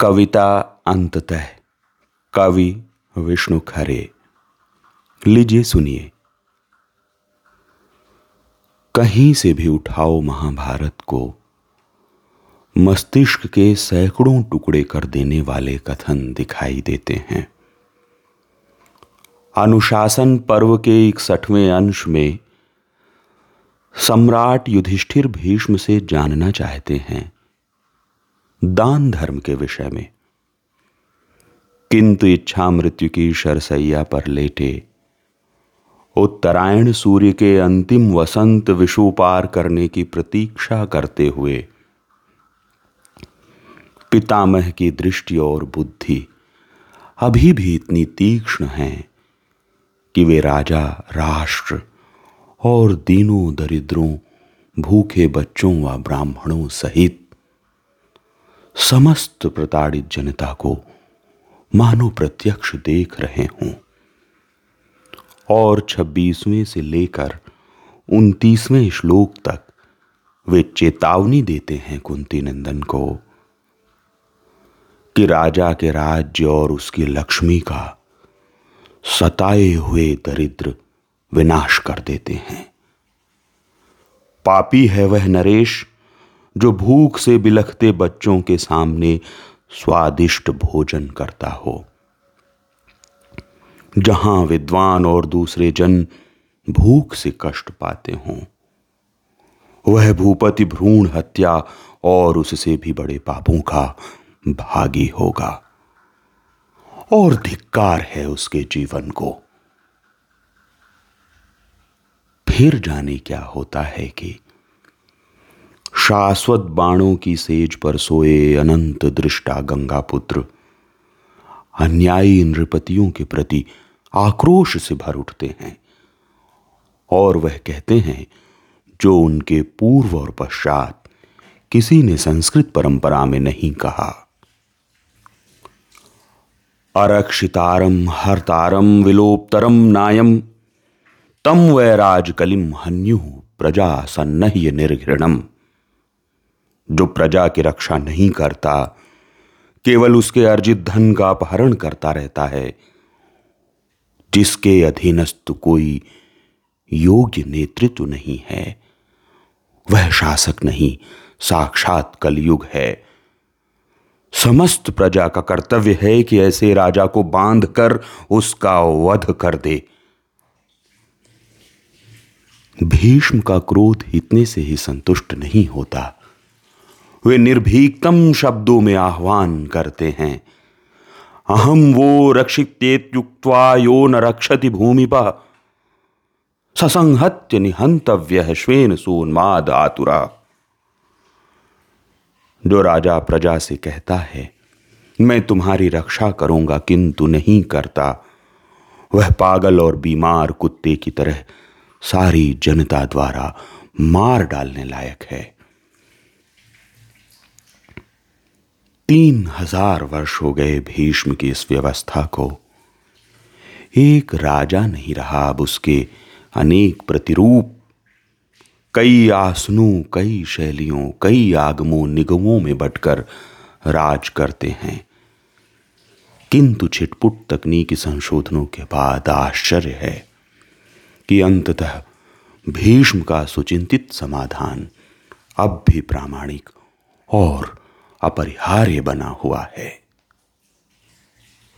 कविता अंततः, कवि विष्णु खरे। लीजिए सुनिए। कहीं से भी उठाओ महाभारत को, मस्तिष्क के सैकड़ों टुकड़े कर देने वाले कथन दिखाई देते हैं। अनुशासन पर्व के इकसठवें अंश में सम्राट युधिष्ठिर भीष्म से जानना चाहते हैं। दान धर्म के विषय में। किंतु इच्छा मृत्यु की शरसैया पर लेटे। उत्तरायण सूर्य के अंतिम वसंत विषु पार करने की प्रतीक्षा करते हुए, पितामह की दृष्टि और बुद्धि अभी भी इतनी तीक्ष्ण है कि वे राजा, राष्ट्र और दीनों दरिद्रों, भूखे बच्चों व ब्राह्मणों सहित समस्त प्रताड़ित जनता को मानो प्रत्यक्ष देख रहे हों। और छब्बीसवें से लेकर उनतीसवें श्लोक तक वे चेतावनी देते हैं कुंती नंदन को कि राजा के राज्य और उसकी लक्ष्मी का सताए हुए दरिद्र विनाश कर देते हैं। पापी है वह नरेश जो भूख से बिलखते बच्चों के सामने स्वादिष्ट भोजन करता हो। जहाँ विद्वान और दूसरे जन भूख से कष्ट पाते हों, वह भूपति भ्रूण हत्या और उससे भी बड़े पापों का भागी होगा और धिक्कार है उसके जीवन को। फिर जाने क्या होता है कि शाश्वत बाणों की सेज पर सोए अनंत दृष्टा गंगा पुत्र। अन्यायी नृपतियों के प्रति आक्रोश से भर उठते हैं। और वह कहते हैं, जो उनके पूर्व और पश्चात किसी ने संस्कृत परंपरा में नहीं कहा। अरक्षितारम हरतारम विलोपतरम नायम तम वैराज कलिम हन्यु प्रजा सन्नह्य निर्घृणम। जो प्रजा की रक्षा नहीं करता, केवल उसके अर्जित धन का अपहरण करता रहता है, जिसके अधीनस्थ कोई योग्य नेतृत्व नहीं है। वह शासक नहीं, साक्षात कलयुग है। समस्त प्रजा का कर्तव्य है कि ऐसे राजा को बाँध कर उसका वध कर दे। भीष्म का क्रोध इतने से ही संतुष्ट नहीं होता। वे निर्भीकतम शब्दों में आह्वान करते हैं। अहम वो रक्षितेत्युक्त्वा यो न रक्षति भूमिपः। ससंहत्य निहंतव्य श्वेन सोन्माद आतुरा। जो राजा प्रजा से कहता है, मैं तुम्हारी रक्षा करूँगा, किंतु नहीं करता। वह पागल और बीमार कुत्ते की तरह सारी जनता द्वारा मार डालने लायक है। तीन हज़ार वर्ष हो गए भीष्म की इस व्यवस्था को। एक राजा नहीं रहा, अब उसके अनेक प्रतिरूप, कई आसनों, कई शैलियों, कई आगमों, निगमों में बटकर राज करते हैं। किंतु छिटपुट तकनीकी संशोधनों के बाद आश्चर्य है कि अंततः भीष्म का सुचिंतित समाधान अब भी प्रामाणिक और अपरिहार्य बना हुआ है।